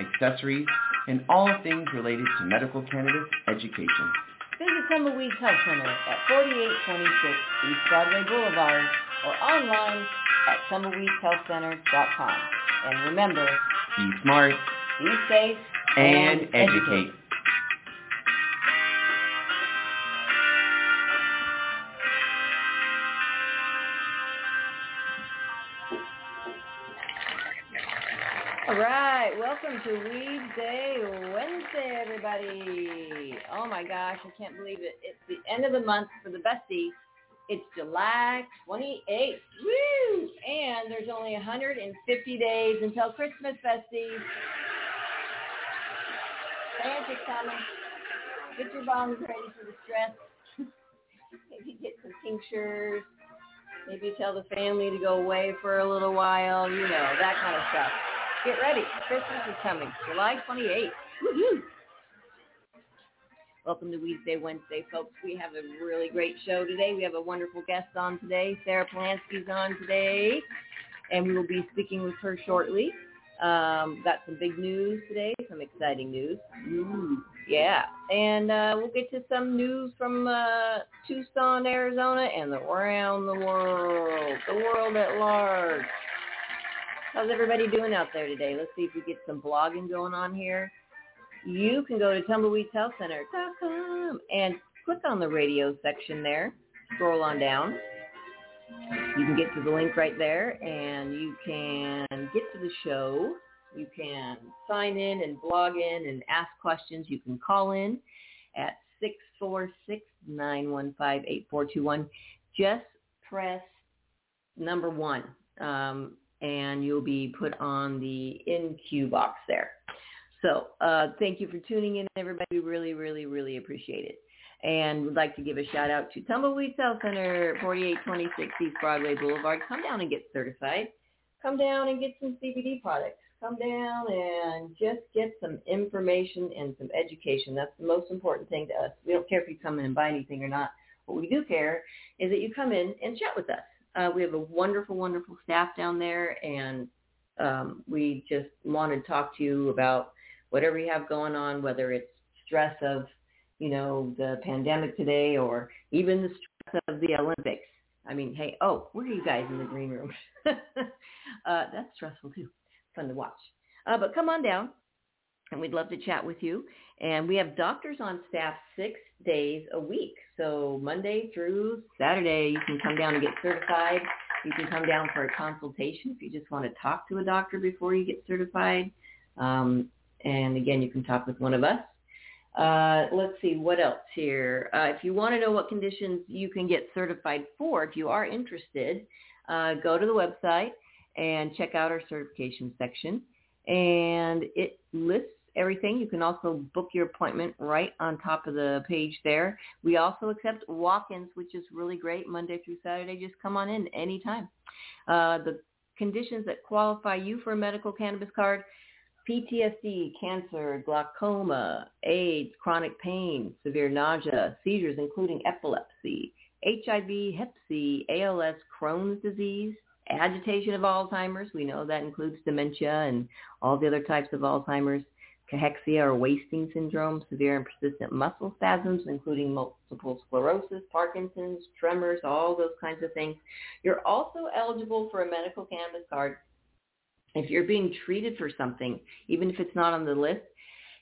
accessories, and all things related to medical cannabis education. Visit Summer Tumbleweeds Health Center at 4826 East Broadway Boulevard or online at tumbleweedshealthcenter.com. And remember, Be smart be safe and educate. All right, welcome to Weed Day Wednesday, everybody. Oh my gosh, I can't believe it. It's the end of the month for the besties. It's July 28th. Woo! And there's only 150 days until Christmas, besties. Santa's coming. Get your bongs ready for the stress. Maybe get some tinctures. Maybe tell the family to go away for a little while. You know, that kind of stuff. Get ready. Christmas is coming. July 28th. Woohoo! Welcome to Weedsday Wednesday, folks. We have a really great show today. We have a wonderful guest on today. Sarah Polansky's on today, and we will be speaking with her shortly. Um, got some big news today, some exciting news. Ooh, yeah, and uh, we'll get to some news from uh, Tucson, Arizona, and around the world, the world at large. How's everybody doing out there today? Let's see if we get some blogging going on here. You can go to tumbleweedshealthcenter.com and click on the radio section there. Scroll on down. You can get to the link right there and you can get to the show. You can sign in and blog in and ask questions. You can call in at 646-915-8421. Just press number one. Um, and you'll be put on the in queue box there. So uh, thank you for tuning in, everybody. We really, really, really appreciate it. And we'd like to give a shout out to Tumbleweed Health Center, 4826 East Broadway Boulevard. Come down and get certified. Come down and get some CBD products. Come down and just get some information and some education. That's the most important thing to us. We don't care if you come in and buy anything or not. What we do care is that you come in and chat with us. Uh, we have a wonderful, wonderful staff down there, and um, we just want to talk to you about whatever you have going on, whether it's stress of, you know, the pandemic today or even the stress of the Olympics. I mean, hey, oh, where are you guys in the green room? uh, that's stressful too. Fun to watch. Uh, but come on down, and we'd love to chat with you. And we have doctors on staff six days a week. So Monday through Saturday, you can come down and get certified. You can come down for a consultation if you just want to talk to a doctor before you get certified. Um, and again, you can talk with one of us. Uh, let's see, what else here? Uh, if you want to know what conditions you can get certified for, if you are interested, uh, go to the website and check out our certification section. And it lists everything. You can also book your appointment right on top of the page there. We also accept walk-ins, which is really great, Monday through Saturday. Just come on in anytime. Uh, the conditions that qualify you for a medical cannabis card, PTSD, cancer, glaucoma, AIDS, chronic pain, severe nausea, seizures including epilepsy, HIV, Hep C, ALS, Crohn's disease, agitation of Alzheimer's. We know that includes dementia and all the other types of Alzheimer's cachexia or wasting syndrome, severe and persistent muscle spasms, including multiple sclerosis, Parkinson's, tremors, all those kinds of things. You're also eligible for a medical cannabis card if you're being treated for something, even if it's not on the list.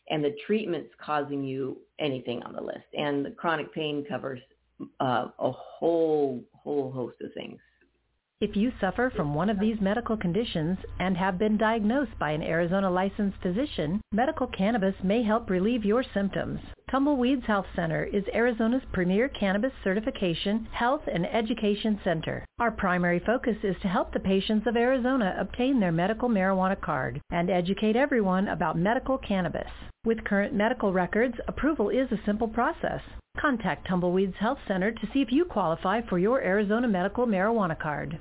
and the treatments causing you anything on the list. And the chronic pain covers uh, a whole whole host of things. If you suffer from one of these medical conditions and have been diagnosed by an Arizona licensed physician, medical cannabis may help relieve your symptoms. Tumbleweeds Health Center is Arizona's premier cannabis certification, health, and education center. Our primary focus is to help the patients of Arizona obtain their medical marijuana card and educate everyone about medical cannabis. With current medical records, approval is a simple process. Contact Tumbleweeds Health Center to see if you qualify for your Arizona medical marijuana card.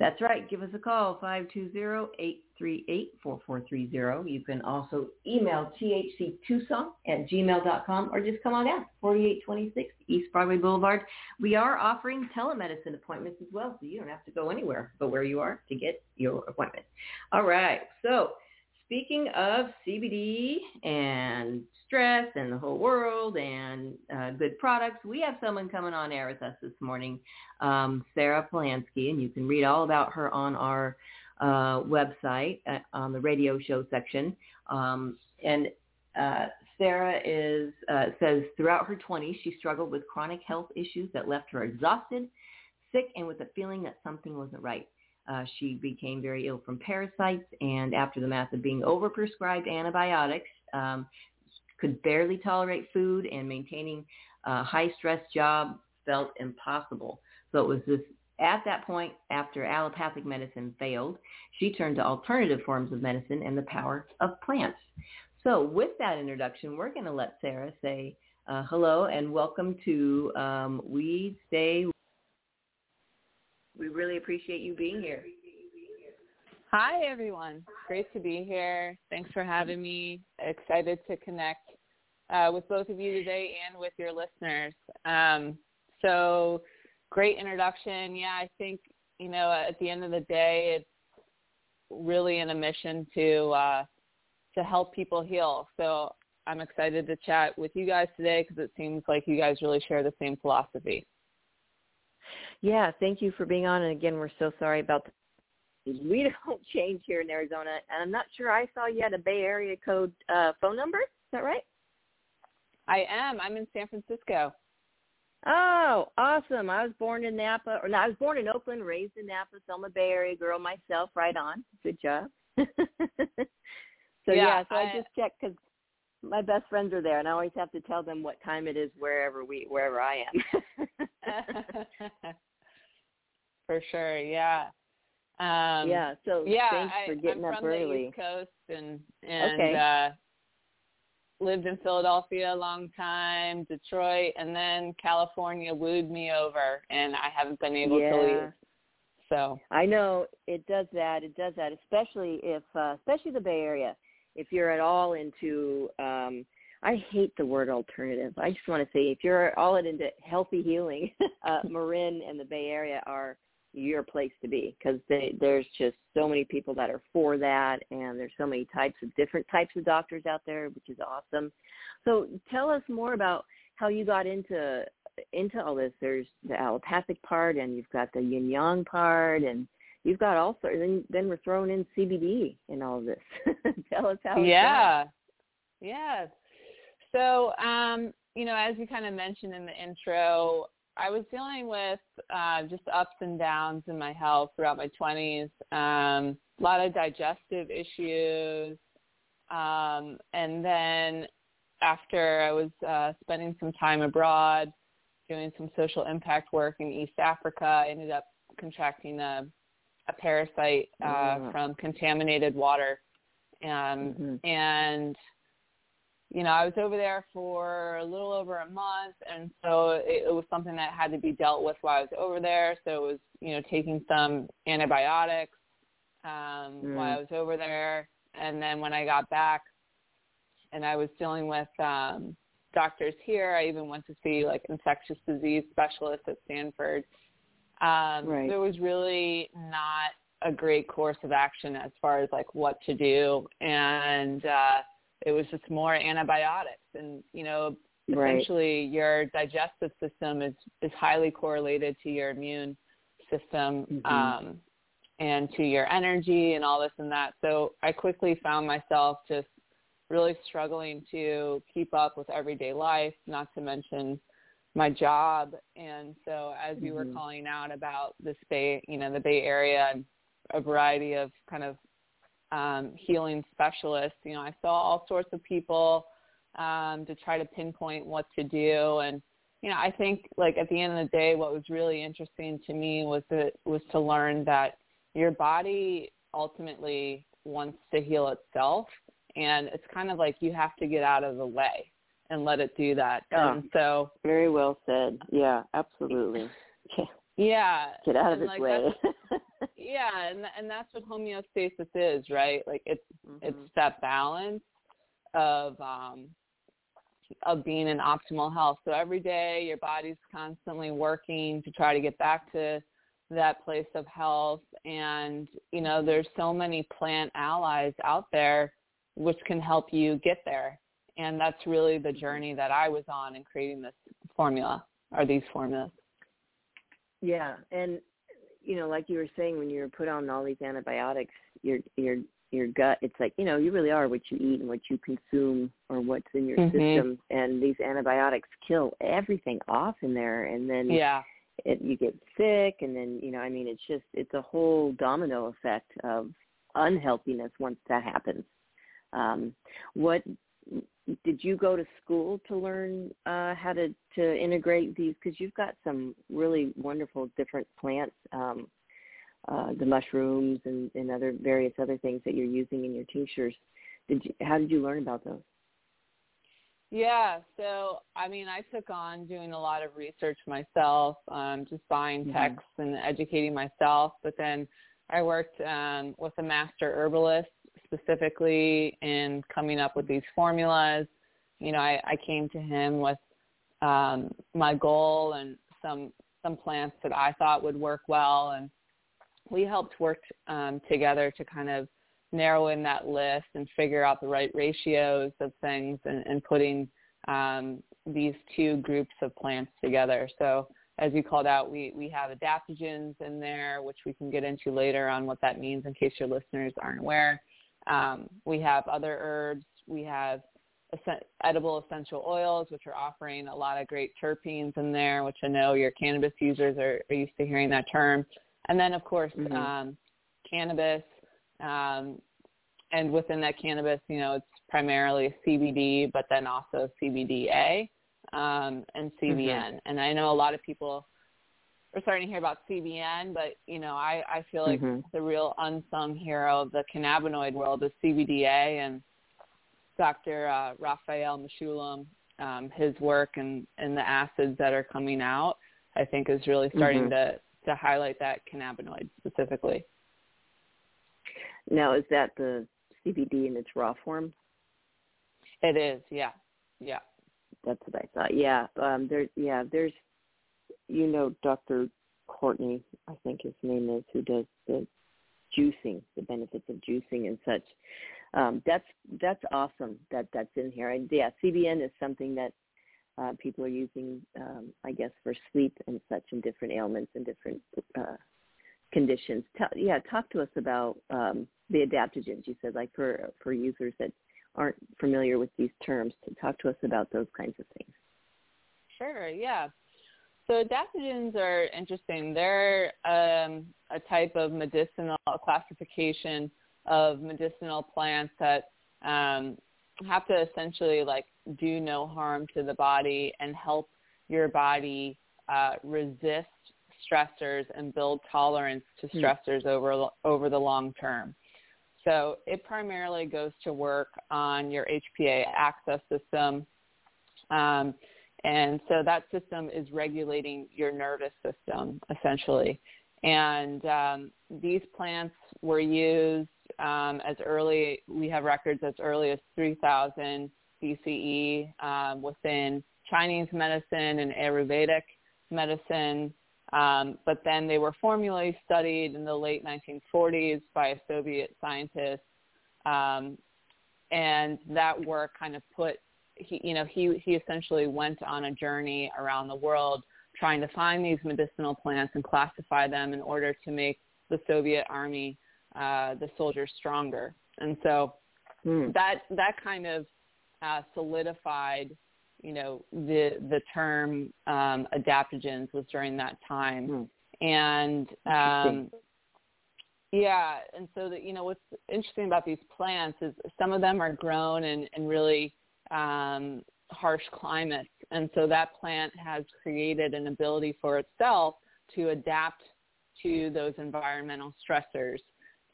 That's right. Give us a call, 520-838-4430. You can also email thctucson at gmail.com or just come on down, 4826 East Broadway Boulevard. We are offering telemedicine appointments as well, so you don't have to go anywhere but where you are to get your appointment. All right. So speaking of CBD and stress and the whole world and uh, good products, we have someone coming on air with us this morning, um, Sarah Polansky, and you can read all about her on our uh, website uh, on the radio show section. Um, and uh, Sarah is uh, says throughout her 20s, she struggled with chronic health issues that left her exhausted, sick, and with a feeling that something wasn't right. Uh, she became very ill from parasites, and after the math of being overprescribed antibiotics, um, could barely tolerate food, and maintaining a high-stress job felt impossible. So it was this at that point, after allopathic medicine failed, she turned to alternative forms of medicine and the power of plants. So with that introduction, we're going to let Sarah say uh, hello and welcome to um, We Stay we really appreciate you being here. Hi, everyone. Great to be here. Thanks for having me. Excited to connect uh, with both of you today and with your listeners. Um, so, great introduction. Yeah, I think, you know, at the end of the day, it's really in a mission to uh, to help people heal. So, I'm excited to chat with you guys today because it seems like you guys really share the same philosophy. Yeah, thank you for being on. And again, we're so sorry about the we don't change here in Arizona. And I'm not sure I saw you had a Bay Area code uh, phone number. Is that right? I am. I'm in San Francisco. Oh, awesome. I was born in Napa, or no, I was born in Oakland, raised in Napa, so I'm a Bay Area girl myself. Right on. Good job. so yeah, yeah so I, I just checked because my best friends are there, and I always have to tell them what time it is wherever we wherever I am. For sure, yeah. Um, yeah. So yeah, thanks for getting I, I'm up from early. the East Coast and and okay. uh, lived in Philadelphia a long time, Detroit, and then California wooed me over, and I haven't been able yeah. to leave. So I know it does that. It does that, especially if, uh, especially the Bay Area. If you're at all into, um, I hate the word alternative. I just want to say, if you're all into healthy healing, uh, Marin and the Bay Area are your place to be because there's just so many people that are for that and there's so many types of different types of doctors out there which is awesome. So tell us more about how you got into into all this. There's the allopathic part and you've got the yin yang part and you've got all sorts then then we're throwing in cbd in all of this. Tell us how yeah. Yeah so um you know as you kind of mentioned in the intro I was dealing with uh, just ups and downs in my health throughout my 20s. Um, a lot of digestive issues. Um, and then after I was uh, spending some time abroad, doing some social impact work in East Africa, I ended up contracting a, a parasite uh, mm. from contaminated water. Um, mm-hmm. And you know, I was over there for a little over a month, and so it, it was something that had to be dealt with while I was over there. So it was, you know, taking some antibiotics um, mm. while I was over there, and then when I got back, and I was dealing with um, doctors here, I even went to see like infectious disease specialists at Stanford. Um, right. There was really not a great course of action as far as like what to do, and uh, it was just more antibiotics and you know essentially right. your digestive system is is highly correlated to your immune system mm-hmm. um and to your energy and all this and that so i quickly found myself just really struggling to keep up with everyday life, not to mention my job. And so as you mm-hmm. were calling out about this Bay, you know, the Bay Area and a variety of kind of um, healing specialists, you know, I saw all sorts of people um, to try to pinpoint what to do. And, you know, I think like at the end of the day, what was really interesting to me was that was to learn that your body ultimately wants to heal itself. And it's kind of like you have to get out of the way and let it do that. And so very well said. Yeah, absolutely. Yeah. Get out of its like way. yeah, and and that's what homeostasis is, right? Like it's mm-hmm. it's that balance of um of being in optimal health. So every day your body's constantly working to try to get back to that place of health and you know there's so many plant allies out there which can help you get there and that's really the journey that I was on in creating this formula or these formulas. Yeah, and you know, like you were saying, when you're put on all these antibiotics, your your your gut, it's like you know, you really are what you eat and what you consume or what's in your mm-hmm. system, and these antibiotics kill everything off in there, and then yeah. It, you get sick, and then you know, I mean, it's just it's a whole domino effect of unhealthiness once that happens. Um, what did you go to school to learn uh, how to to integrate these? Because you've got some really wonderful different plants, um, uh, the mushrooms and, and other various other things that you're using in your tinctures. Did you, how did you learn about those? Yeah, so I mean, I took on doing a lot of research myself, um, just buying mm-hmm. texts and educating myself. But then I worked um, with a master herbalist specifically in coming up with these formulas. You know, I, I came to him with um, my goal and some some plants that I thought would work well, and we helped work um, together to kind of narrow in that list and figure out the right ratios of things and, and putting um, these two groups of plants together. So as you called out, we, we have adaptogens in there, which we can get into later on what that means in case your listeners aren't aware. Um, we have other herbs. We have edible essential oils, which are offering a lot of great terpenes in there, which I know your cannabis users are, are used to hearing that term. And then, of course, mm-hmm. um, cannabis. Um, and within that cannabis, you know, it's primarily CBD, but then also CBDA um, and CBN. Mm-hmm. And I know a lot of people we're starting to hear about CBN, but you know, I, I feel like mm-hmm. the real unsung hero of the cannabinoid world is CBDA and Dr. Uh, Raphael Mechoulam, um, his work and, and the acids that are coming out, I think is really starting mm-hmm. to, to highlight that cannabinoid specifically. Now, is that the CBD in its raw form? It is, yeah, yeah. That's what I thought. Yeah, um, there's yeah, there's you know Dr. Courtney, I think his name is, who does the juicing, the benefits of juicing and such. Um, that's that's awesome that that's in here. And yeah, CBN is something that uh, people are using, um, I guess, for sleep and such, and different ailments and different uh, conditions. Tell, yeah, talk to us about um, the adaptogens. You said, like for for users that aren't familiar with these terms, to talk to us about those kinds of things. Sure. Yeah. So adaptogens are interesting. They're um, a type of medicinal classification of medicinal plants that um, have to essentially like do no harm to the body and help your body uh, resist stressors and build tolerance to hmm. stressors mm. over over the long term. So it primarily goes to work on your HPA axis system. Um, and so that system is regulating your nervous system essentially. And um, these plants were used um, as early, we have records as early as 3000 BCE um, within Chinese medicine and Ayurvedic medicine. Um, but then they were formally studied in the late 1940s by a Soviet scientist. Um, and that work kind of put he you know he he essentially went on a journey around the world trying to find these medicinal plants and classify them in order to make the Soviet army uh, the soldiers stronger. And so Hmm. that that kind of uh, solidified, you know, the the term um, adaptogens was during that time, Hmm. and um, yeah, and so that you know what's interesting about these plants is some of them are grown in, in really um, harsh climates, and so that plant has created an ability for itself to adapt to those environmental stressors.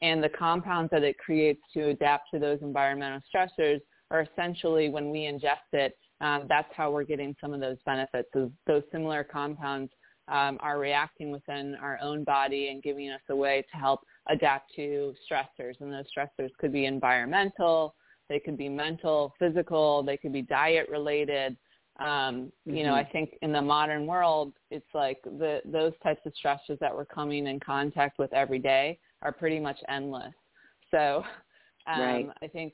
And the compounds that it creates to adapt to those environmental stressors are essentially when we ingest it, um, that's how we're getting some of those benefits. So those similar compounds um, are reacting within our own body and giving us a way to help adapt to stressors. And those stressors could be environmental, they could be mental, physical, they could be diet related. Um, you know, I Mm-hmm. think in the modern world, it's like the those types of stressors that we're coming in contact with every day are pretty much endless. So um, Right. I think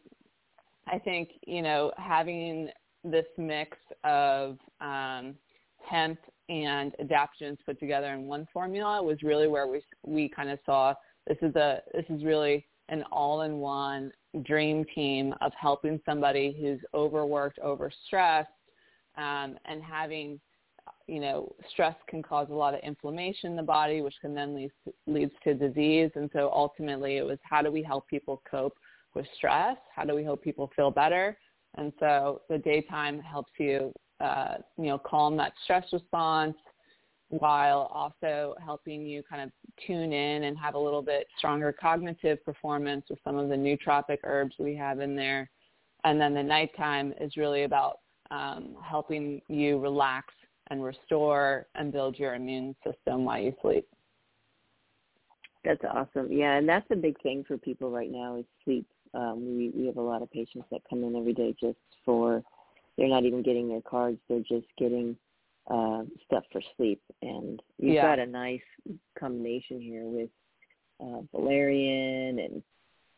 I think you know having this mix of um, hemp and adaptogens put together in one formula was really where we we kind of saw this is a this is really an all-in-one dream team of helping somebody who's overworked, overstressed, um, and having you know stress can cause a lot of inflammation in the body, which can then lead leads to disease. And so ultimately, it was how do we help people cope with stress? How do we help people feel better? And so the daytime helps you, uh, you know, calm that stress response while also helping you kind of tune in and have a little bit stronger cognitive performance with some of the nootropic herbs we have in there. And then the nighttime is really about um, helping you relax and restore and build your immune system while you sleep. That's awesome. Yeah, and that's a big thing for people right now is sleep. Um, we we have a lot of patients that come in every day just for they're not even getting their cards; they're just getting uh, stuff for sleep. And you've Yeah. got a nice combination here with uh, valerian and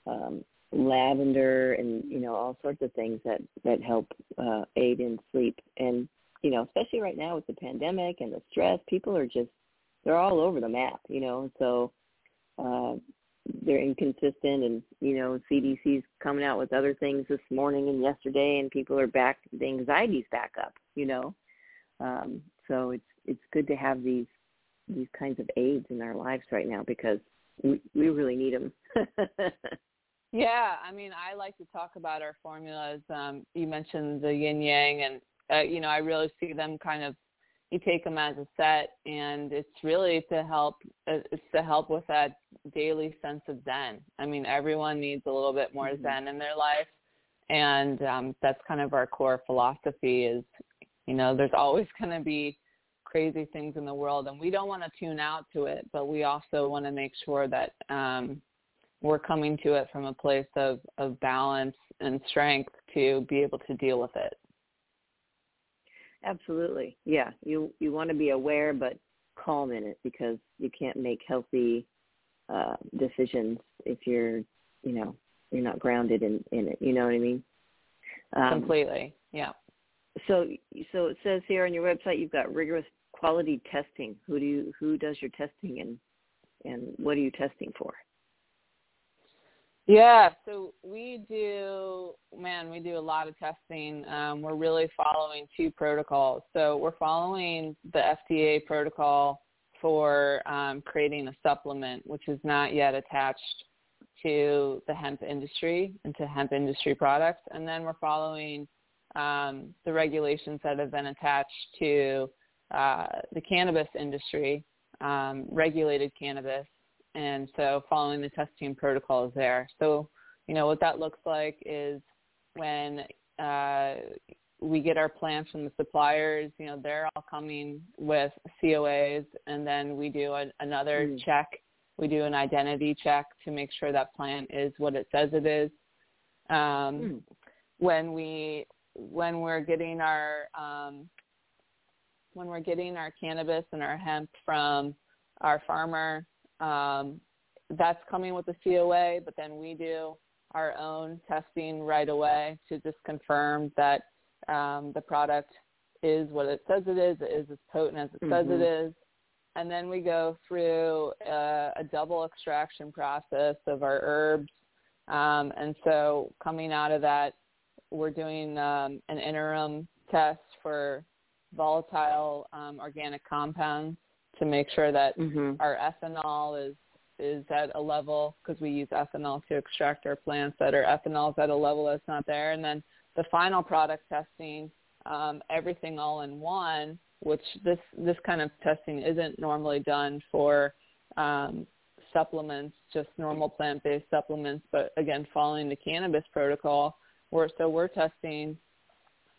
um, lavender, and you know all sorts of things that that help uh, aid in sleep. And you know, especially right now with the pandemic and the stress, people are just they're all over the map. You know, so uh, they're inconsistent and you know CDC's coming out with other things this morning and yesterday and people are back the anxiety's back up you know um, so it's it's good to have these these kinds of aids in our lives right now because we we really need them Yeah, I mean, I like to talk about our formulas. Um, you mentioned the yin yang, and uh, you know, I really see them kind of. You take them as a set, and it's really to help. uh, It's to help with that daily sense of zen. I mean, everyone needs a little bit more Mhm. zen in their life, and um, that's kind of our core philosophy. Is you know, there's always going to be crazy things in the world, and we don't want to tune out to it, but we also want to make sure that um, we're coming to it from a place of, of balance and strength to be able to deal with it. absolutely yeah you you want to be aware but calm in it because you can't make healthy uh decisions if you're you know you're not grounded in in it you know what i mean um, Completely. Yeah. So so it says here on your website you've got rigorous quality testing. Who do you who does your testing and and what are you testing for? Yeah, so we do, man, we do a lot of testing. Um, we're really following two protocols. So we're following the FDA protocol for um, creating a supplement, which is not yet attached to the hemp industry and to hemp industry products. And then we're following um, the regulations that have been attached to uh, the cannabis industry, um, regulated cannabis, and so following the testing protocols there. So, you know, what that looks like is when uh, we get our plants from the suppliers, you know, they're all coming with COAs, and then we do a, another Mm. check. We do an identity check to make sure that plant is what it says it is. Um, Hmm. When we when we're getting our um, when we're getting our cannabis and our hemp from our farmer, um, that's coming with the COA, but then we do our own testing right away to just confirm that um, the product is what it says it is, it is as potent as it says it Mhm. is. And then we go through uh, a double extraction process of our herbs Um, and so coming out of that, we're doing um, an interim test for volatile um, organic compounds to make sure that mm-hmm. our ethanol is is at a level because we use ethanol to extract our plants that our ethanol is at a level that's not there and then the final product testing um, everything all in one which this this kind of testing isn't normally done for um, supplements just normal plant based supplements but again following the cannabis protocol we're, so we're testing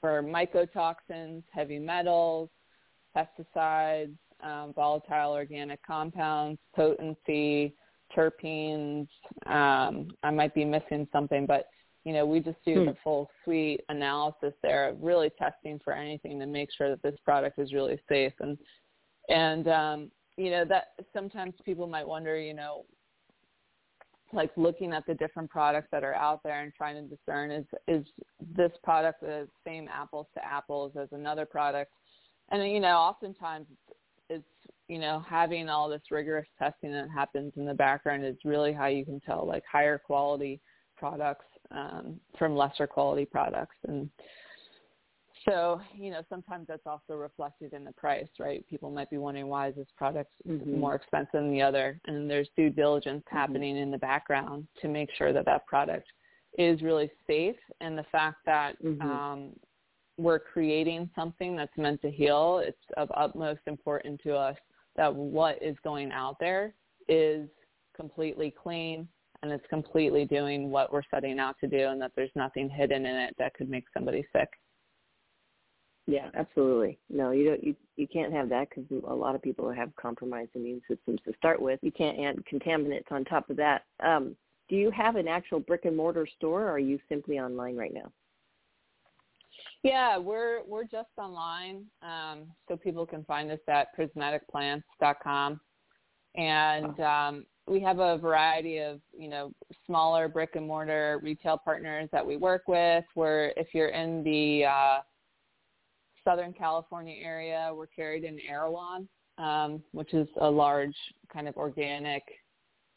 for mycotoxins heavy metals pesticides um, volatile organic compounds, potency, terpenes. Um, I might be missing something, but you know, we just do hmm. the full suite analysis there, really testing for anything to make sure that this product is really safe. And and um, you know that sometimes people might wonder, you know, like looking at the different products that are out there and trying to discern is is this product the same apples to apples as another product? And you know oftentimes it's you know having all this rigorous testing that happens in the background is really how you can tell like higher quality products um, from lesser quality products. And so you know sometimes that's also reflected in the price right people might be wondering why is this product mm-hmm. more expensive than the other and there's due diligence mm-hmm. happening in the background to make sure that that product is really safe and the fact that mm-hmm. um, we're creating something that's meant to heal, it's of utmost importance to us that what is going out there is completely clean and it's completely doing what we're setting out to do and that there's nothing hidden in it that could make somebody sick. Yeah, absolutely. No, you don't. You you can't have that because a lot of people have compromised immune systems to start with. You can't add contaminants on top of that. Um, do you have an actual brick and mortar store, or are you simply online right now? Yeah, we're we're just online, um, so people can find us at prismaticplants.com, and um, we have a variety of you know smaller brick and mortar retail partners that we work with. Where if you're in the uh, Southern California area, we're carried in Erewhon, um, which is a large kind of organic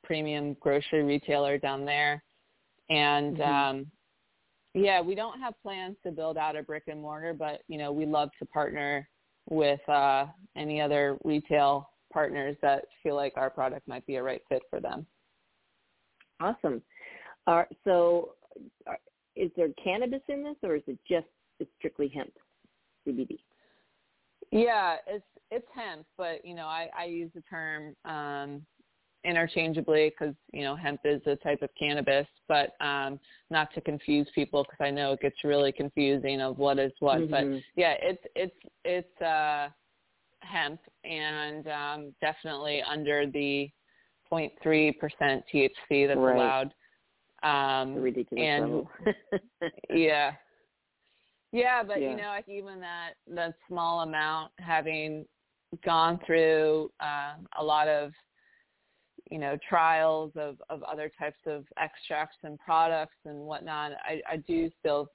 premium grocery retailer down there, and mm-hmm. um, yeah, we don't have plans to build out a brick and mortar, but you know, we love to partner with uh, any other retail partners that feel like our product might be a right fit for them. Awesome. Uh, so, uh, is there cannabis in this, or is it just it's strictly hemp CBD? Yeah, it's it's hemp, but you know, I, I use the term um, interchangeably because you know hemp is a type of cannabis, but um, not to confuse people because I know it gets really confusing of what is what. Mm-hmm. But yeah, it's it's it's uh, hemp and um, definitely under the 0.3 percent THC that's right. allowed. Um, ridiculous and, yeah. Yeah, but yeah. you know, like even that that small amount, having gone through um, a lot of you know trials of of other types of extracts and products and whatnot i i do still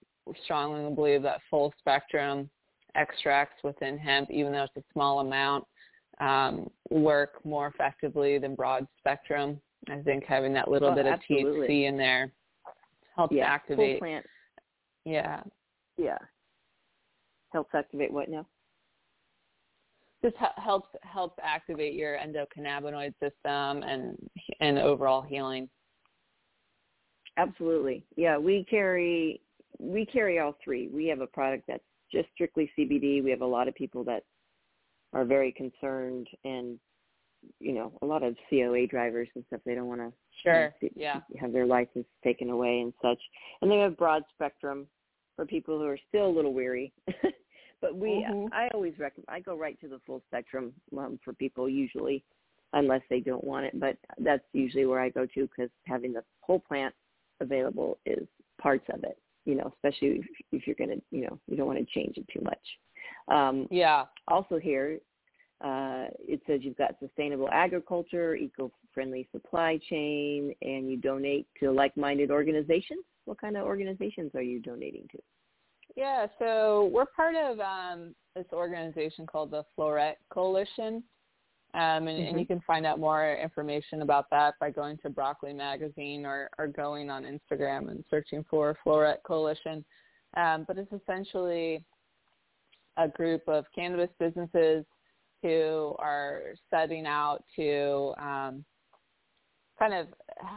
strongly believe that full spectrum extracts within hemp even though it's a small amount um, work more effectively than broad spectrum i think having that little oh, bit absolutely. of thc in there helps yeah, activate full plant. yeah yeah helps activate what now just helps helps activate your endocannabinoid system and and overall healing. Absolutely, yeah. We carry we carry all three. We have a product that's just strictly CBD. We have a lot of people that are very concerned and you know a lot of COA drivers and stuff. They don't want to sure you know, yeah have their license taken away and such. And they have broad spectrum for people who are still a little weary. But we, mm-hmm. I always recommend, I go right to the full spectrum um, for people usually, unless they don't want it. But that's usually where I go to because having the whole plant available is parts of it. You know, especially if, if you're gonna, you know, you don't want to change it too much. Um, yeah. Also here, uh, it says you've got sustainable agriculture, eco-friendly supply chain, and you donate to like-minded organizations. What kind of organizations are you donating to? Yeah, so we're part of um, this organization called the Floret Coalition, Um, and, mm-hmm. and you can find out more information about that by going to Broccoli Magazine or, or going on Instagram and searching for Floret Coalition. Um, but it's essentially a group of cannabis businesses who are setting out to um, kind of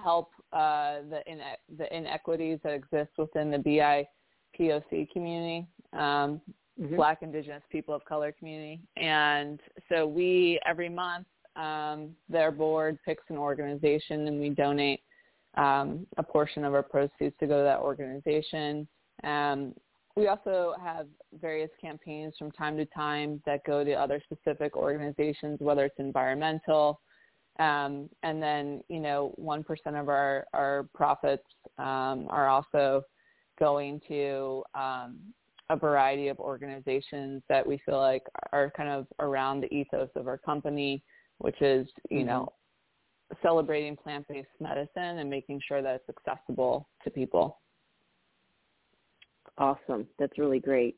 help uh, the, ine- the inequities that exist within the BIPOC community. Um, mm-hmm. Black, Indigenous, People of Color community. And so we, every month, um, their board picks an organization and we donate um, a portion of our proceeds to go to that organization. Um, we also have various campaigns from time to time that go to other specific organizations, whether it's environmental. Um, and then, you know, 1% of our, our profits um, are also going to um, a variety of organizations that we feel like are kind of around the ethos of our company, which is, you mm-hmm. know, celebrating plant-based medicine and making sure that it's accessible to people. Awesome. That's really great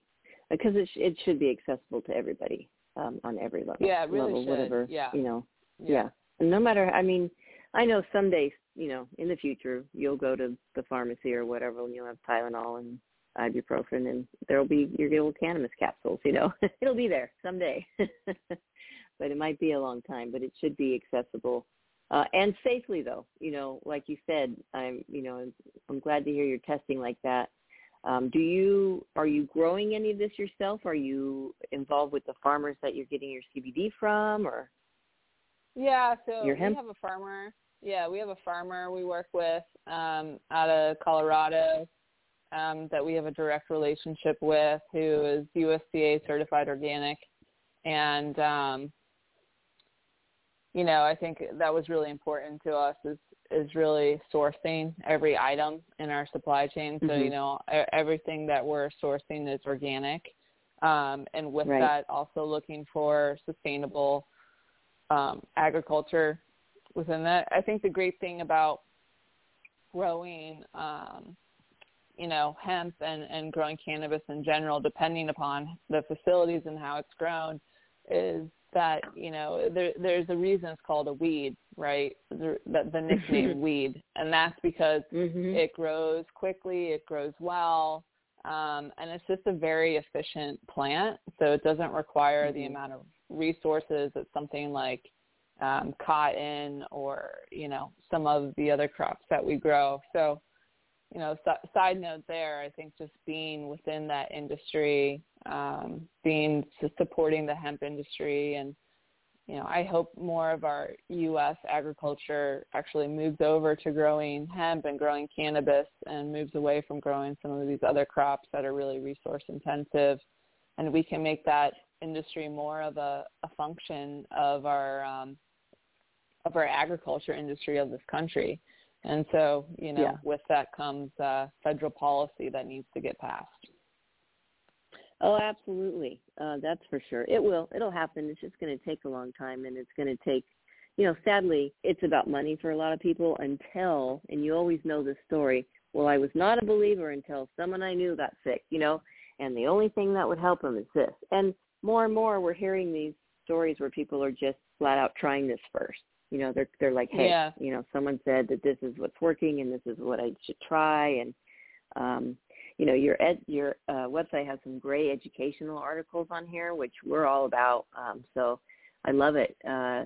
because it, sh- it should be accessible to everybody um, on every level. Yeah, really level, should. Whatever, yeah. You know, yeah. yeah. No matter, I mean, I know someday, you know, in the future, you'll go to the pharmacy or whatever and you'll have Tylenol and ibuprofen, and there'll be your little cannabis capsules. You know, it'll be there someday, but it might be a long time. But it should be accessible uh, and safely, though. You know, like you said, I'm, you know, I'm glad to hear you're testing like that. Um, do you are you growing any of this yourself? Are you involved with the farmers that you're getting your CBD from, or? Yeah, so we have a farmer. Yeah, we have a farmer we work with um, out of Colorado um, that we have a direct relationship with who is USDA certified organic. And, um, you know, I think that was really important to us is, is really sourcing every item in our supply chain. So, mm-hmm. you know, everything that we're sourcing is organic. Um, and with right. that, also looking for sustainable um, agriculture within that. I think the great thing about growing um, you know, hemp and, and growing cannabis in general, depending upon the facilities and how it's grown, is that you know there, there's a reason it's called a weed, right? The, the, the nickname weed, and that's because mm-hmm. it grows quickly, it grows well, um, and it's just a very efficient plant. So it doesn't require mm-hmm. the amount of resources that something like um, cotton or you know some of the other crops that we grow. So you know, side note there, I think just being within that industry, um, being supporting the hemp industry, and you know, I hope more of our U.S. agriculture actually moves over to growing hemp and growing cannabis, and moves away from growing some of these other crops that are really resource intensive, and we can make that industry more of a, a function of our um, of our agriculture industry of this country. And so, you know, yeah. with that comes uh, federal policy that needs to get passed. Oh, absolutely. Uh, that's for sure. It will. It'll happen. It's just going to take a long time, and it's going to take, you know, sadly, it's about money for a lot of people until, and you always know this story. Well, I was not a believer until someone I knew got sick, you know, and the only thing that would help them is this. And more and more, we're hearing these stories where people are just flat out trying this first you know they're they're like hey yeah. you know someone said that this is what's working and this is what i should try and um you know your ed your uh website has some great educational articles on here which we're all about um so i love it uh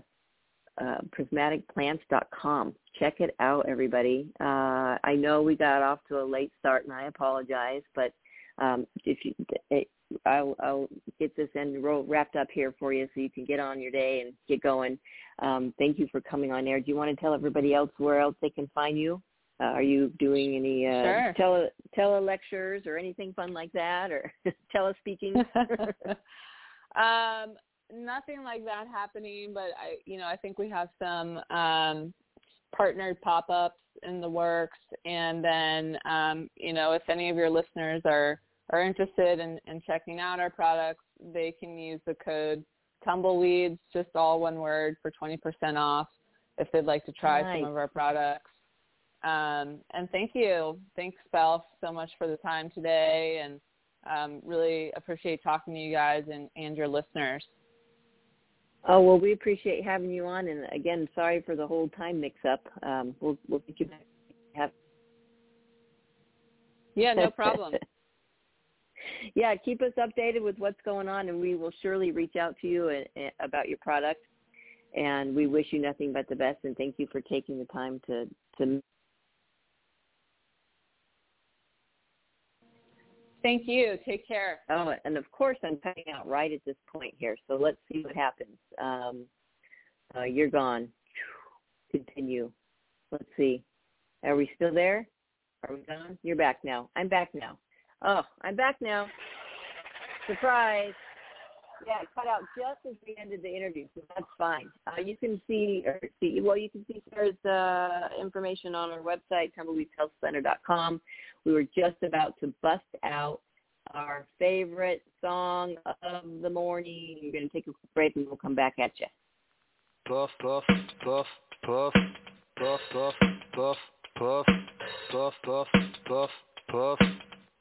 uh, prismaticplants.com. Check it out, everybody. Uh, I know we got off to a late start, and I apologize, but um, if you, it, I'll, I'll get this end roll wrapped up here for you so you can get on your day and get going. Um, thank you for coming on air. Do you want to tell everybody else where else they can find you? Uh, are you doing any uh, sure. tele tele lectures or anything fun like that, or tele speaking? um, nothing like that happening, but I, you know, I think we have some um, partnered pop ups in the works, and then, um, you know, if any of your listeners are are interested in, in checking out our products, they can use the code tumbleweeds, just all one word, for 20% off if they'd like to try nice. some of our products. Um, and thank you. Thanks, Belle, so much for the time today and um, really appreciate talking to you guys and, and your listeners. Oh well, we appreciate having you on, and again, sorry for the whole time mix-up. Um, we'll we'll get you back. Have yeah, no problem. yeah, keep us updated with what's going on, and we will surely reach out to you a, a, about your product. And we wish you nothing but the best, and thank you for taking the time to to. Thank you. Take care. Oh, and of course, I'm cutting out right at this point here. So let's see what happens. Um, uh, you're gone. Continue. Let's see. Are we still there? Are we gone? You're back now. I'm back now. Oh, I'm back now. Surprise. Yeah, cut out just as we ended the interview, so that's fine. Uh, you can see, or see, well, you can see Sarah's uh, information on our website, tumbleweedshealthcenter.com. We were just about to bust out our favorite song of the morning. We're going to take a break and we'll come back at you. Puff, puff, puff, puff, puff, puff, puff, puff, puff, puff, puff, puff,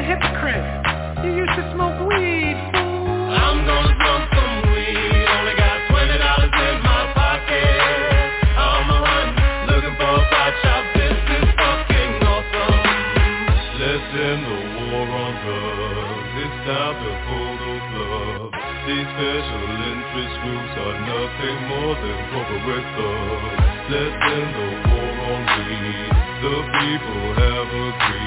A hypocrite. You used to smoke weed. I'm gonna smoke some weed. Only got twenty dollars in my pocket. Looking for a pot shop. This is fucking awesome. Let's the war on drugs. It's time to pull. These special interest groups are nothing more than corporate thugs. The war on weed. The people have agreed.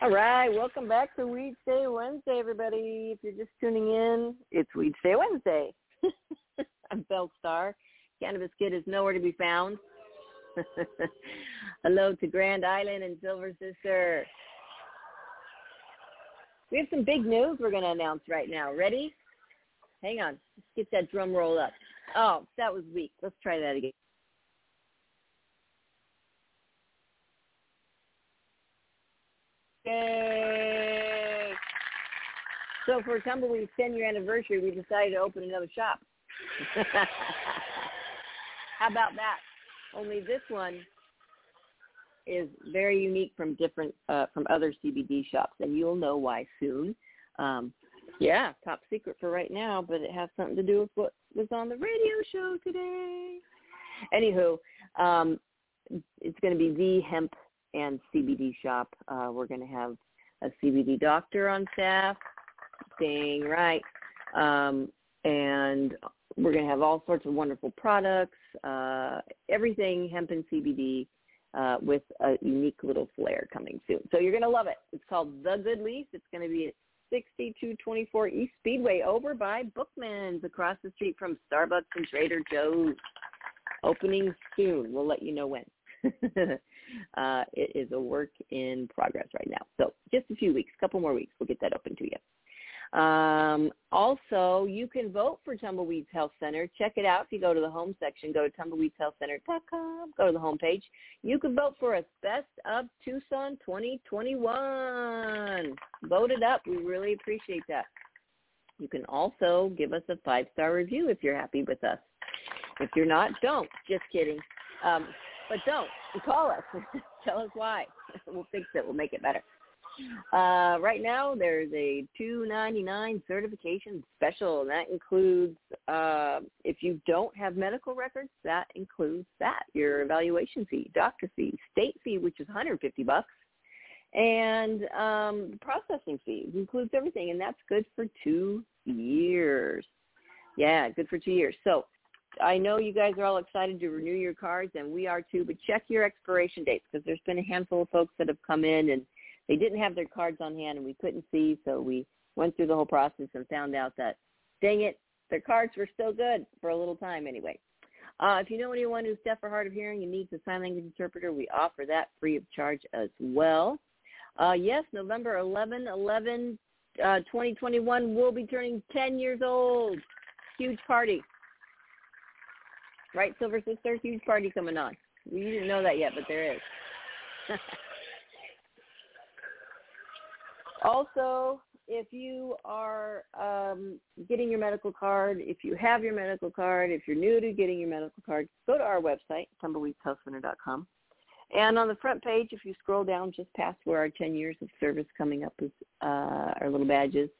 All right, welcome back to Weed Day Wednesday, everybody. If you're just tuning in, it's Weed Day Wednesday. I'm Belle Star, Cannabis Kid is nowhere to be found. Hello to Grand Island and Silver Sister. We have some big news we're going to announce right now. Ready? Hang on. Let's get that drum roll up. Oh, that was weak. Let's try that again. Yay! So for Tumbleweed's 10 year anniversary, we decided to open another shop. How about that? Only this one is very unique from different uh, from other CBD shops, and you'll know why soon. Um, yeah, top secret for right now, but it has something to do with what was on the radio show today. Anywho, um, it's going to be the hemp and CBD shop. Uh, we're going to have a CBD doctor on staff. Dang right. Um, and we're going to have all sorts of wonderful products, uh, everything hemp and CBD uh, with a unique little flair coming soon. So you're going to love it. It's called The Good Leaf. It's going to be at 6224 East Speedway over by Bookman's across the street from Starbucks and Trader Joe's. Opening soon. We'll let you know when. uh, it is a work in progress right now. So just a few weeks, couple more weeks, we'll get that open to you. Um, also, you can vote for Tumbleweeds Health Center. Check it out. If you go to the home section, go to tumbleweedshealthcenter.com, go to the home page. You can vote for us Best of Tucson 2021. Vote it up. We really appreciate that. You can also give us a five-star review if you're happy with us. If you're not, don't. Just kidding. Um, but don't. Call us. Tell us why. we'll fix it. We'll make it better. Uh, right now, there's a two ninety nine certification special, and that includes uh, if you don't have medical records, that includes that your evaluation fee, doctor fee, state fee, which is 150 bucks, and um, the processing fee includes everything, and that's good for two years. Yeah, good for two years. So I know you guys are all excited to renew your cards, and we are too. But check your expiration dates because there's been a handful of folks that have come in and they didn't have their cards on hand and we couldn't see, so we went through the whole process and found out that, dang it, their cards were still good for a little time anyway. Uh, if you know anyone who's deaf or hard of hearing and needs a sign language interpreter, we offer that free of charge as well. Uh, yes, November 11, 11, uh, 2021, we'll be turning 10 years old. Huge party. Right, Silver Sister? Huge party coming on. You didn't know that yet, but there is. Also, if you are um, getting your medical card, if you have your medical card, if you're new to getting your medical card, go to our website, tumbleweedshealthcenter.com. And on the front page, if you scroll down just past where our 10 years of service coming up is uh, our little badges,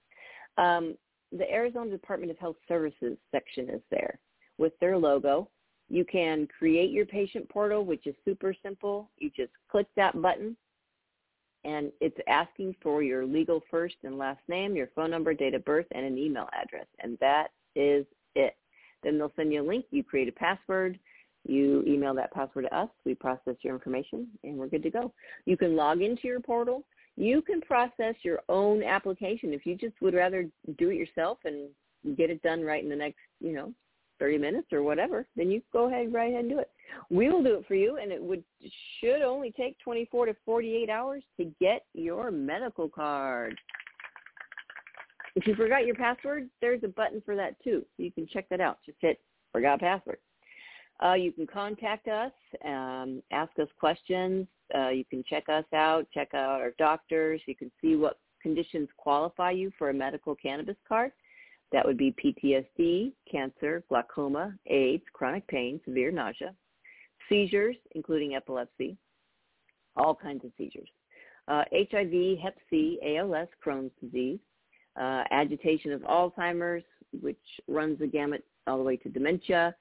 um, the Arizona Department of Health Services section is there with their logo. You can create your patient portal, which is super simple. You just click that button and it's asking for your legal first and last name, your phone number, date of birth, and an email address. And that is it. Then they'll send you a link. You create a password. You email that password to us. We process your information, and we're good to go. You can log into your portal. You can process your own application if you just would rather do it yourself and get it done right in the next, you know, 30 minutes or whatever, then you go ahead, right ahead and do it. We will do it for you, and it would should only take 24 to 48 hours to get your medical card. If you forgot your password, there's a button for that too. So you can check that out. Just hit forgot password. Uh, you can contact us, um, ask us questions. Uh, you can check us out, check out our doctors. You can see what conditions qualify you for a medical cannabis card. That would be PTSD, cancer, glaucoma, AIDS, chronic pain, severe nausea, seizures, including epilepsy, all kinds of seizures, uh, HIV, Hep C, ALS, Crohn's disease, uh, agitation of Alzheimer's, which runs the gamut all the way to dementia,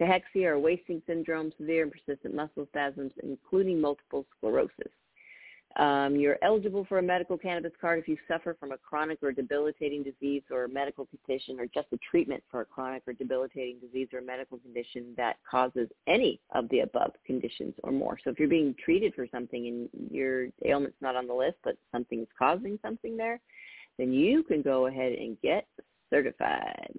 cachexia or wasting syndrome, severe and persistent muscle spasms, including multiple sclerosis. Um, you're eligible for a medical cannabis card if you suffer from a chronic or debilitating disease or a medical condition or just a treatment for a chronic or debilitating disease or medical condition that causes any of the above conditions or more. So if you're being treated for something and your ailment's not on the list, but something's causing something there, then you can go ahead and get certified.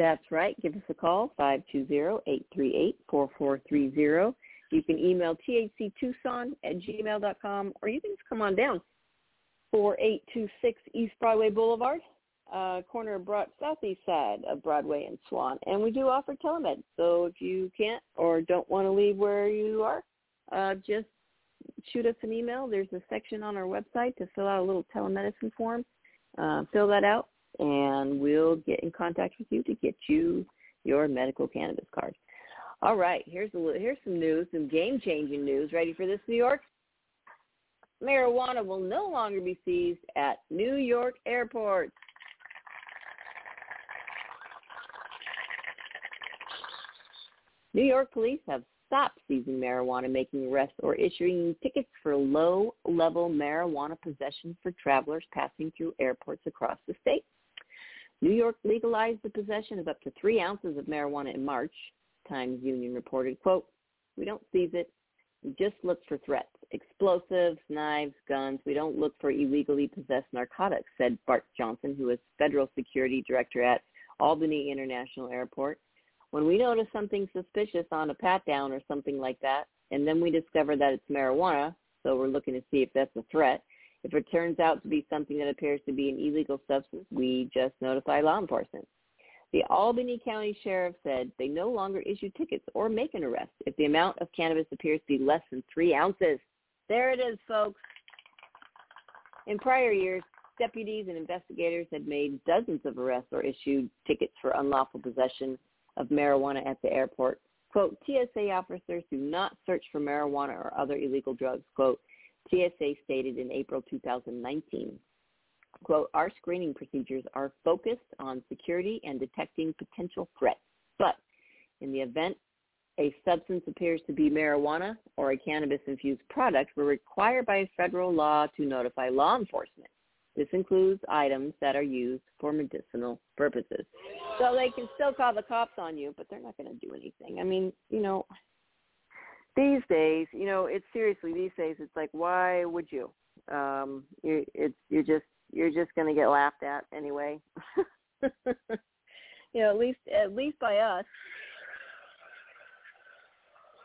That's right. Give us a call, 520-838-4430. You can email thctucson at gmail.com, or you can just come on down, 4826 East Broadway Boulevard, uh, corner of Broad, southeast side of Broadway and Swan. And we do offer telemed. So if you can't or don't want to leave where you are, uh, just shoot us an email. There's a section on our website to fill out a little telemedicine form. Uh, fill that out, and we'll get in contact with you to get you your medical cannabis card. All right, here's a here's some news, some game-changing news. Ready for this, New York? Marijuana will no longer be seized at New York airports. New York police have stopped seizing marijuana, making arrests, or issuing tickets for low-level marijuana possession for travelers passing through airports across the state. New York legalized the possession of up to three ounces of marijuana in March. Times Union reported, quote, we don't seize it. We just look for threats, explosives, knives, guns. We don't look for illegally possessed narcotics, said Bart Johnson, who is federal security director at Albany International Airport when we notice something suspicious on a pat down or something like that, and then we discover that it's marijuana, so we're looking to see if that's a threat. If it turns out to be something that appears to be an illegal substance, we just notify law enforcement. The Albany County Sheriff said they no longer issue tickets or make an arrest if the amount of cannabis appears to be less than three ounces. There it is, folks. In prior years, deputies and investigators had made dozens of arrests or issued tickets for unlawful possession of marijuana at the airport. Quote, TSA officers do not search for marijuana or other illegal drugs. Quote, TSA stated in April 2019. Quote, our screening procedures are focused on security and detecting potential threats. But in the event a substance appears to be marijuana or a cannabis-infused product, we're required by federal law to notify law enforcement. This includes items that are used for medicinal purposes. So they can still call the cops on you, but they're not going to do anything. I mean, you know, these days, you know, it's seriously these days. It's like, why would you? Um, you, it's you're just you're just going to get laughed at anyway. you know, at least at least by us.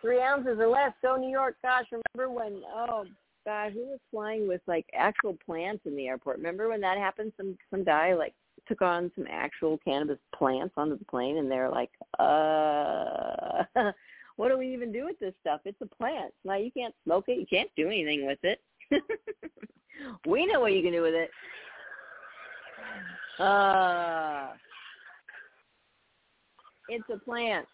Three ounces or less. Go New York. Gosh, remember when? Oh guy who was flying with like actual plants in the airport. Remember when that happened? Some some guy like took on some actual cannabis plants onto the plane, and they're like, uh, what do we even do with this stuff? It's a plant. Now you can't smoke it. You can't do anything with it. we know what you can do with it. Uh, it's a plant.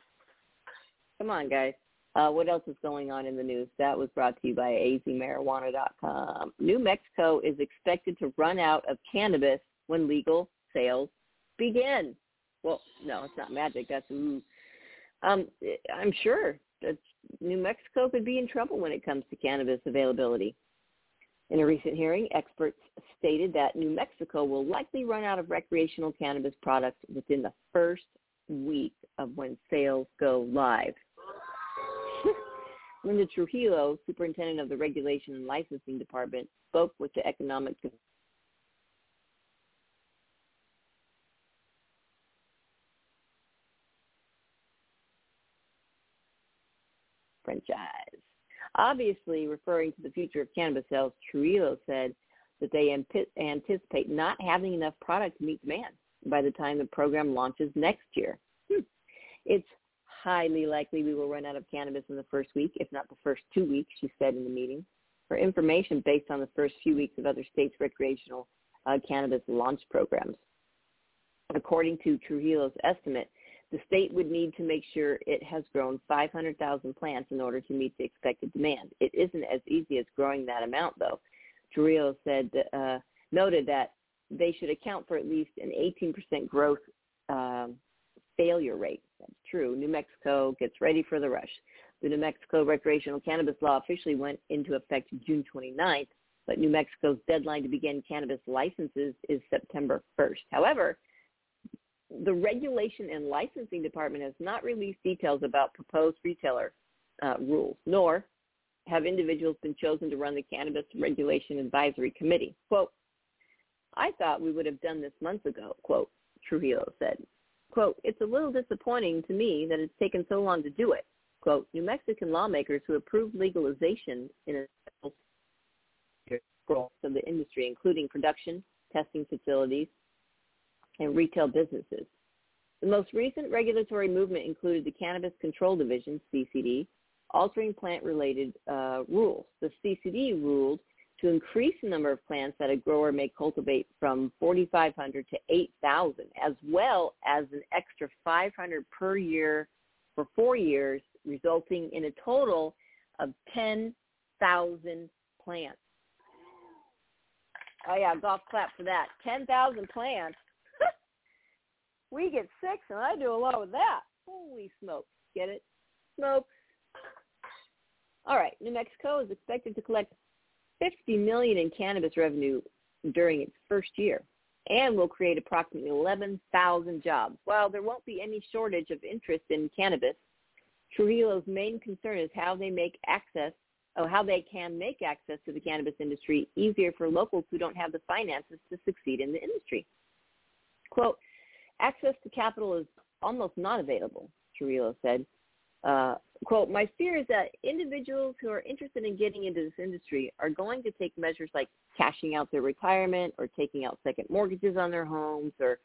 Come on, guys. Uh, what else is going on in the news? That was brought to you by azmarijuana.com. New Mexico is expected to run out of cannabis when legal sales begin. Well, no, it's not magic. That's ooh. Um, I'm sure that New Mexico could be in trouble when it comes to cannabis availability. In a recent hearing, experts stated that New Mexico will likely run out of recreational cannabis products within the first week of when sales go live. Linda Trujillo, superintendent of the Regulation and Licensing Department, spoke with the Economic franchise. Obviously, referring to the future of cannabis sales, Trujillo said that they anticipate not having enough product to meet demand by the time the program launches next year. Hmm. It's highly likely we will run out of cannabis in the first week, if not the first two weeks, she said in the meeting. For information based on the first few weeks of other states' recreational uh, cannabis launch programs. According to Trujillo's estimate, the state would need to make sure it has grown 500,000 plants in order to meet the expected demand. It isn't as easy as growing that amount, though. Trujillo said, uh, noted that they should account for at least an 18% growth um, failure rate. That's true. New Mexico gets ready for the rush. The New Mexico recreational cannabis law officially went into effect June 29th, but New Mexico's deadline to begin cannabis licenses is September 1st. However, the Regulation and Licensing Department has not released details about proposed retailer uh, rules, nor have individuals been chosen to run the Cannabis Regulation Advisory Committee. Quote, I thought we would have done this months ago, quote, Trujillo said. Quote, it's a little disappointing to me that it's taken so long to do it. Quote, New Mexican lawmakers who approved legalization in a of the industry, including production, testing facilities, and retail businesses. The most recent regulatory movement included the Cannabis Control Division, CCD, altering plant-related uh, rules. The CCD ruled to increase the number of plants that a grower may cultivate from 4,500 to 8,000, as well as an extra 500 per year for four years, resulting in a total of 10,000 plants. Oh yeah, golf clap for that. 10,000 plants. We get six, and I do a lot with that. Holy smoke. Get it? Smoke. All right. New Mexico is expected to collect 50 million in cannabis revenue during its first year and will create approximately 11,000 jobs. While there won't be any shortage of interest in cannabis, Trujillo's main concern is how they make access or how they can make access to the cannabis industry easier for locals who don't have the finances to succeed in the industry. Quote, access to capital is almost not available, Trujillo said. Uh, quote, my fear is that individuals who are interested in getting into this industry are going to take measures like cashing out their retirement or taking out second mortgages on their homes or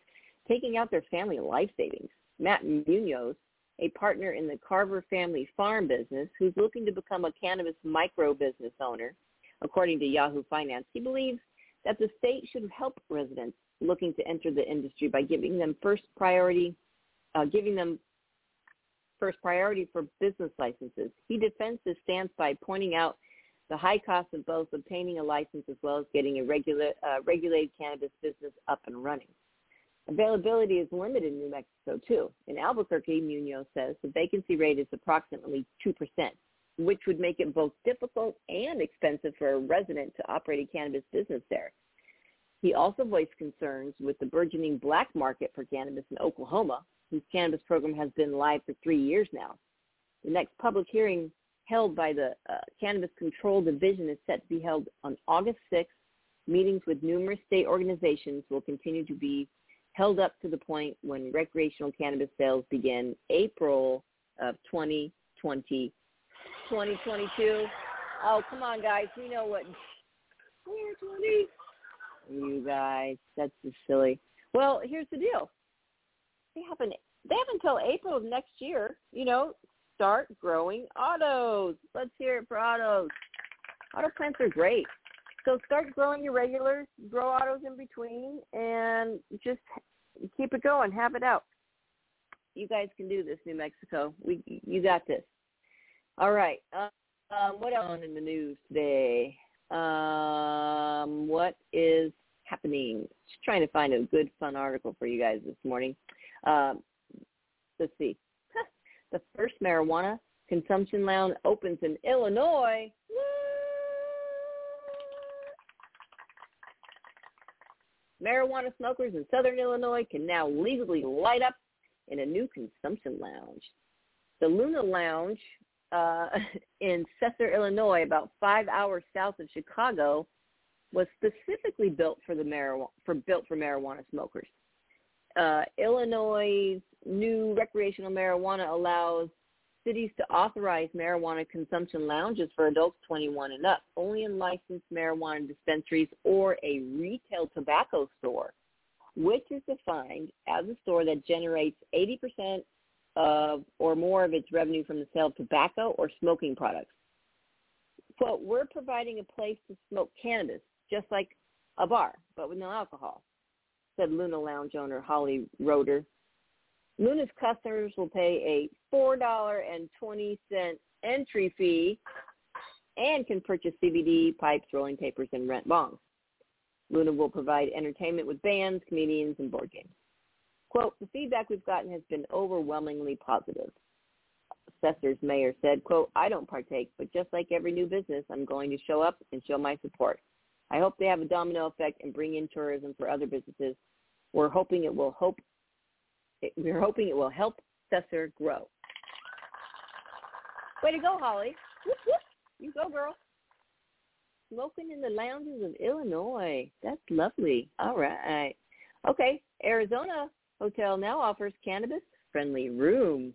taking out their family life savings. Matt Munoz, a partner in the Carver family farm business who's looking to become a cannabis micro business owner, according to Yahoo Finance, he believes that the state should help residents looking to enter the industry by giving them first priority, uh, giving them first priority for business licenses. He defends his stance by pointing out the high cost of both obtaining a license as well as getting a regular, uh, regulated cannabis business up and running. Availability is limited in New Mexico too. In Albuquerque, Munoz says the vacancy rate is approximately 2%, which would make it both difficult and expensive for a resident to operate a cannabis business there. He also voiced concerns with the burgeoning black market for cannabis in Oklahoma, whose cannabis program has been live for three years now. The next public hearing held by the uh, Cannabis Control Division is set to be held on August 6th. Meetings with numerous state organizations will continue to be held up to the point when recreational cannabis sales begin April of 2020, 2022. Oh, come on, guys. We know what 2020. You guys, that's just silly. Well, here's the deal they have an they have until April of next year, you know, start growing autos. Let's hear it for autos. Auto plants are great. So start growing your regulars, grow autos in between, and just keep it going. Have it out. You guys can do this, New Mexico. We, you got this. All right. Um, what else in the news today? Um, what is happening? Just trying to find a good, fun article for you guys this morning. Um, let's see. the first marijuana consumption lounge opens in Illinois. Marijuana smokers in southern Illinois can now legally light up in a new consumption lounge. The Luna Lounge uh, in Sesser, Illinois, about five hours south of Chicago, was specifically built for the marijuana for built for marijuana smokers. Uh, Illinois' new recreational marijuana allows cities to authorize marijuana consumption lounges for adults 21 and up, only in licensed marijuana dispensaries or a retail tobacco store, which is defined as a store that generates 80% of or more of its revenue from the sale of tobacco or smoking products. Quote, we're providing a place to smoke cannabis, just like a bar, but with no alcohol said Luna Lounge owner Holly Roeder. Luna's customers will pay a $4.20 entry fee and can purchase CBD, pipes, rolling papers, and rent bongs. Luna will provide entertainment with bands, comedians, and board games. Quote, the feedback we've gotten has been overwhelmingly positive. Sesser's mayor said, quote, I don't partake, but just like every new business, I'm going to show up and show my support. I hope they have a domino effect and bring in tourism for other businesses. We're hoping it will hope we're hoping it will help Cesar grow. Way to go, Holly. Whoop, whoop. You go, girl. Smoking in the lounges of Illinois. That's lovely. All right. Okay. Arizona Hotel now offers cannabis-friendly rooms.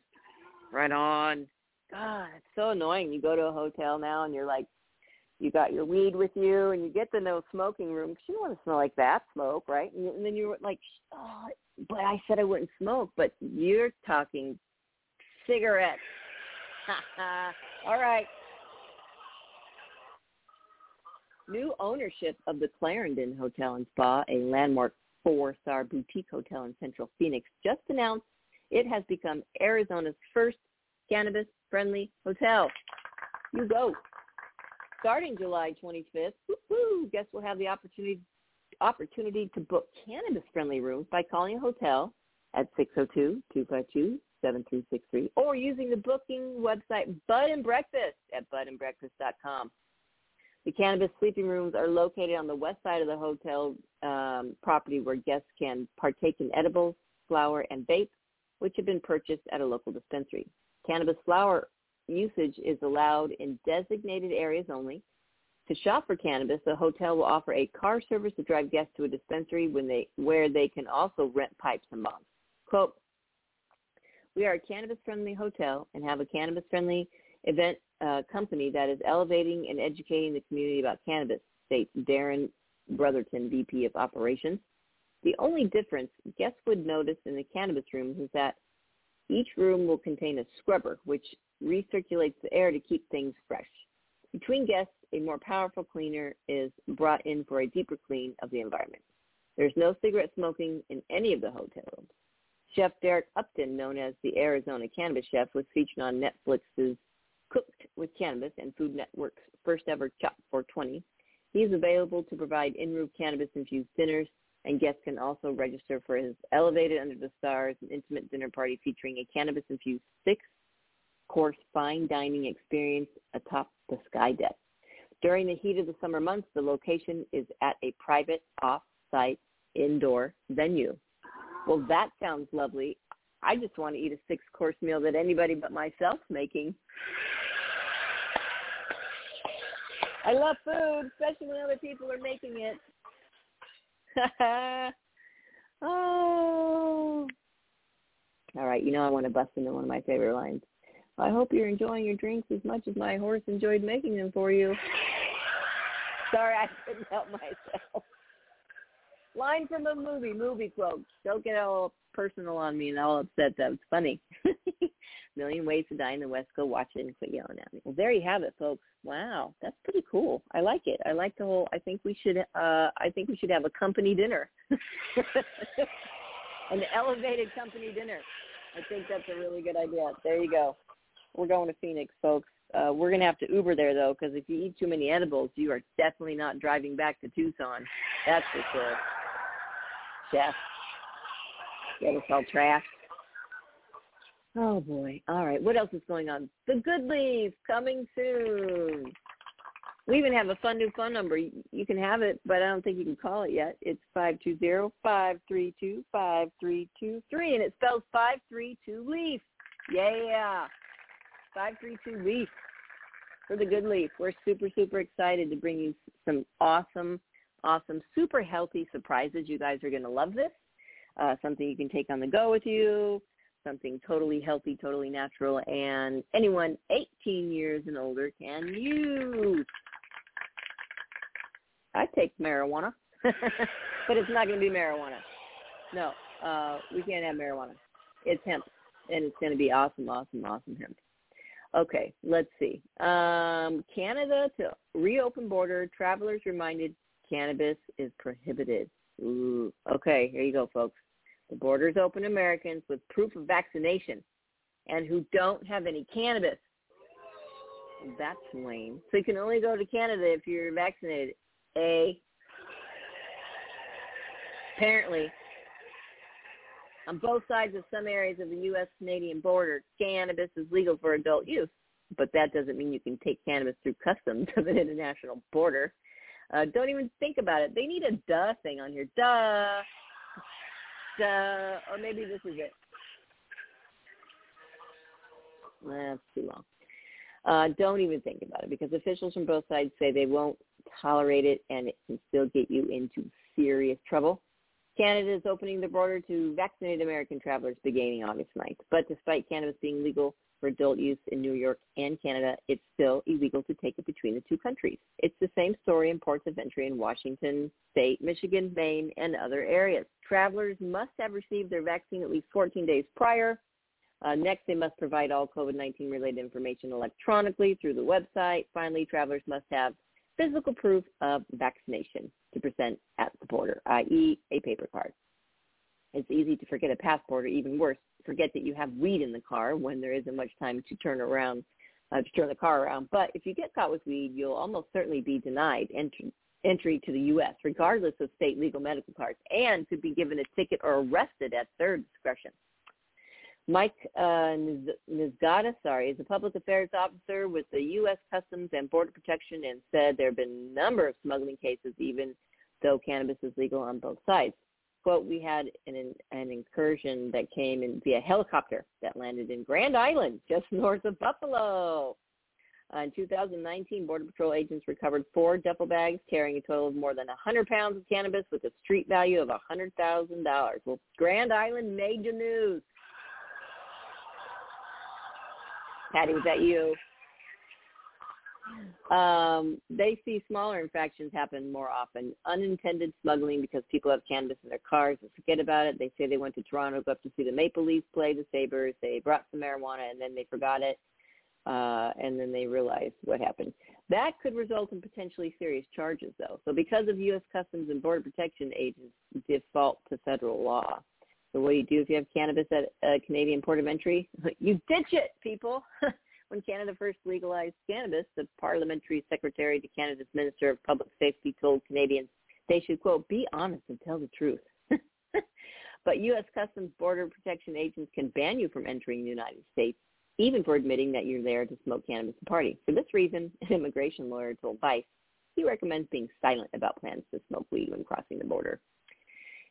Right on. God, it's so annoying. You go to a hotel now and you're like, you got your weed with you and you get the no smoking room because you don't want to smell like that smoke, right? And, and then you're like, oh, but I said I wouldn't smoke, but you're talking cigarettes. All right. New ownership of the Clarendon Hotel and Spa, a landmark four-star boutique hotel in Central Phoenix, just announced it has become Arizona's first cannabis-friendly hotel. You go. Starting July 25th, woo guests will have the opportunity opportunity to book cannabis-friendly rooms by calling a hotel at 602-252-7363 or using the booking website Bud and Breakfast at budandbreakfast.com. The cannabis sleeping rooms are located on the west side of the hotel um, property where guests can partake in edibles, flower, and vape, which have been purchased at a local dispensary. Cannabis flower usage is allowed in designated areas only. To shop for cannabis, the hotel will offer a car service to drive guests to a dispensary when they, where they can also rent pipes and bongs. Quote, we are a cannabis-friendly hotel and have a cannabis-friendly event uh, company that is elevating and educating the community about cannabis, states Darren Brotherton, VP of Operations. The only difference guests would notice in the cannabis rooms is that each room will contain a scrubber, which recirculates the air to keep things fresh. Between guests, a more powerful cleaner is brought in for a deeper clean of the environment. There's no cigarette smoking in any of the hotel rooms. Chef Derek Upton, known as the Arizona Cannabis Chef, was featured on Netflix's Cooked with Cannabis and Food Network's first ever Chopped 420. He is available to provide in-room cannabis-infused dinners, and guests can also register for his Elevated Under the Stars, an intimate dinner party featuring a cannabis-infused six-course fine dining experience atop the sky deck. During the heat of the summer months, the location is at a private off-site indoor venue. Well, that sounds lovely. I just want to eat a six-course meal that anybody but myself's making. I love food, especially when other people are making it. oh. All right, you know I want to bust into one of my favorite lines. I hope you're enjoying your drinks as much as my horse enjoyed making them for you. Sorry, I couldn't help myself. Line from a movie, movie quote. Don't get all personal on me and all upset. That was funny. Million Ways to Die in the West. Go watch it and quit yelling at me. Well, there you have it, folks. Wow, that's pretty cool. I like it. I like the whole. I think we should. uh I think we should have a company dinner, an elevated company dinner. I think that's a really good idea. There you go. We're going to Phoenix, folks. Uh, we're gonna have to Uber there though, because if you eat too many edibles, you are definitely not driving back to Tucson. That's for sure. Chef, get us all trashed. Oh boy. All right. What else is going on? The Good Leaf coming soon. We even have a fun new phone number. You can have it, but I don't think you can call it yet. It's five two zero five three two five three two three, and it spells 532 Leaf. Yeah. 532 Leaf for the Good Leaf. We're super, super excited to bring you some awesome, awesome, super healthy surprises. You guys are going to love this. Uh, something you can take on the go with you something totally healthy, totally natural, and anyone 18 years and older can use. I take marijuana, but it's not going to be marijuana. No, uh, we can't have marijuana. It's hemp, and it's going to be awesome, awesome, awesome hemp. Okay, let's see. Um, Canada to reopen border. Travelers reminded cannabis is prohibited. Ooh. Okay, here you go, folks. The borders open to Americans with proof of vaccination and who don't have any cannabis. That's lame. So you can only go to Canada if you're vaccinated. A. apparently, on both sides of some areas of the U.S.-Canadian border, cannabis is legal for adult use, but that doesn't mean you can take cannabis through customs of an international border. Uh, don't even think about it. They need a duh thing on here. Duh. Duh. Or maybe this is it. That's too long. Uh, don't even think about it because officials from both sides say they won't tolerate it and it can still get you into serious trouble. Canada is opening the border to vaccinated American travelers beginning August 9th. But despite cannabis being legal for adult use in New York and Canada, it's still illegal to take it between the two countries. It's the same story in ports of entry in Washington State, Michigan, Maine, and other areas. Travelers must have received their vaccine at least 14 days prior. Uh, next, they must provide all COVID-19 related information electronically through the website. Finally, travelers must have physical proof of vaccination to present at the border, i.e. a paper card. It's easy to forget a passport or even worse, forget that you have weed in the car when there isn't much time to turn around, uh, to turn the car around. But if you get caught with weed, you'll almost certainly be denied entry, entry to the U.S., regardless of state legal medical cards, and could be given a ticket or arrested at their discretion. Mike uh, Nizgata, sorry, is a public affairs officer with the U.S. Customs and Border Protection and said there have been a number of smuggling cases even though cannabis is legal on both sides. Quote, we had an, an incursion that came in via helicopter that landed in Grand Island, just north of Buffalo. Uh, in 2019, Border Patrol agents recovered four duffel bags carrying a total of more than 100 pounds of cannabis with a street value of $100,000. Well, Grand Island made the news. Patty, was that you? Um, they see smaller infractions happen more often. Unintended smuggling because people have cannabis in their cars and forget about it. They say they went to Toronto, go up to see the Maple Leafs play the Sabres. They brought some marijuana and then they forgot it. Uh, and then they realized what happened. That could result in potentially serious charges, though. So because of U.S. Customs and Border Protection agents default to federal law. So what do you do if you have cannabis at a Canadian port of entry? You ditch it, people. when Canada first legalized cannabis, the parliamentary secretary to Canada's Minister of Public Safety told Canadians they should, quote, be honest and tell the truth. but U.S. Customs Border Protection agents can ban you from entering the United States, even for admitting that you're there to smoke cannabis and party. For this reason, an immigration lawyer told Vice he recommends being silent about plans to smoke weed when crossing the border.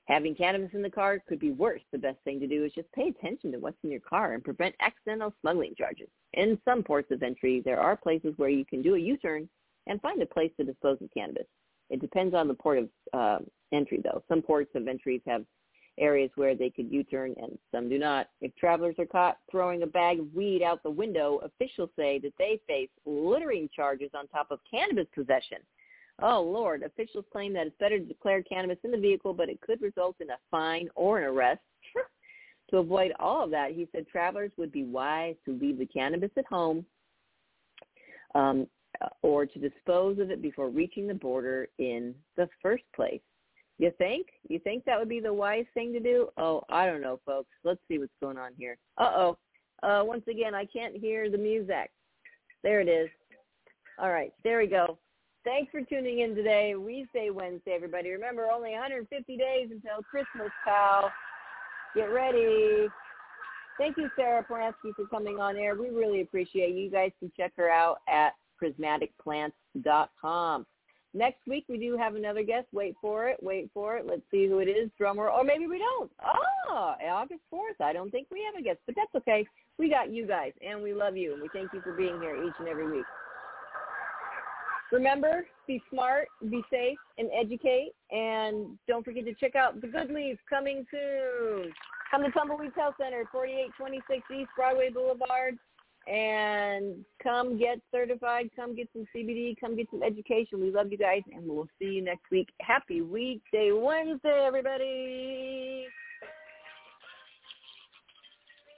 Having cannabis in the car could be worse. The best thing to do is just pay attention to what's in your car and prevent accidental smuggling charges. In some ports of entry, there are places where you can do a U-turn and find a place to dispose of cannabis. It depends on the port of uh, entry, though. Some ports of entries have areas where they could U-turn and some do not. If travelers are caught throwing a bag of weed out the window, officials say that they face littering charges on top of cannabis possession. Oh, Lord. Officials claim that it's better to declare cannabis in the vehicle, but it could result in a fine or an arrest. to avoid all of that, he said travelers would be wise to leave the cannabis at home um, or to dispose of it before reaching the border in the first place. You think? You think that would be the wise thing to do? Oh, I don't know, folks. Let's see what's going on here. Uh-oh. Uh, once again, I can't hear the music. There it is. All right, there we go. Thanks for tuning in today. We say Wednesday, everybody. Remember, only 150 days until Christmas, pal. Get ready. Thank you, Sarah Polansky, for coming on air. We really appreciate you. You guys can check her out at prismaticplants.com. Next week, we do have another guest. Wait for it. Wait for it. Let's see who it is. Drummer. Or maybe we don't. Oh, August 4th. I don't think we have a guest, but that's okay. We got you guys, and we love you, and we thank you for being here each and every week. Remember, be smart, be safe, and educate. And don't forget to check out The Good Leaf coming soon. Come to Tumbleweed Health Center, 4826 East Broadway Boulevard. And come get certified. Come get some CBD. Come get some education. We love you guys, and we'll see you next week. Happy Weekday Wednesday, everybody.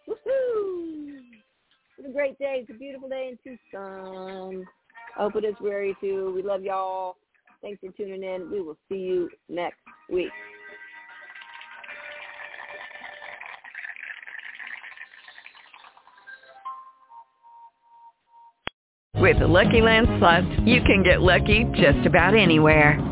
Woohoo! It's a great day. It's a beautiful day in Tucson. Hope it is you too. We love y'all. Thanks for tuning in. We will see you next week. With the Lucky Land Slots, you can get lucky just about anywhere.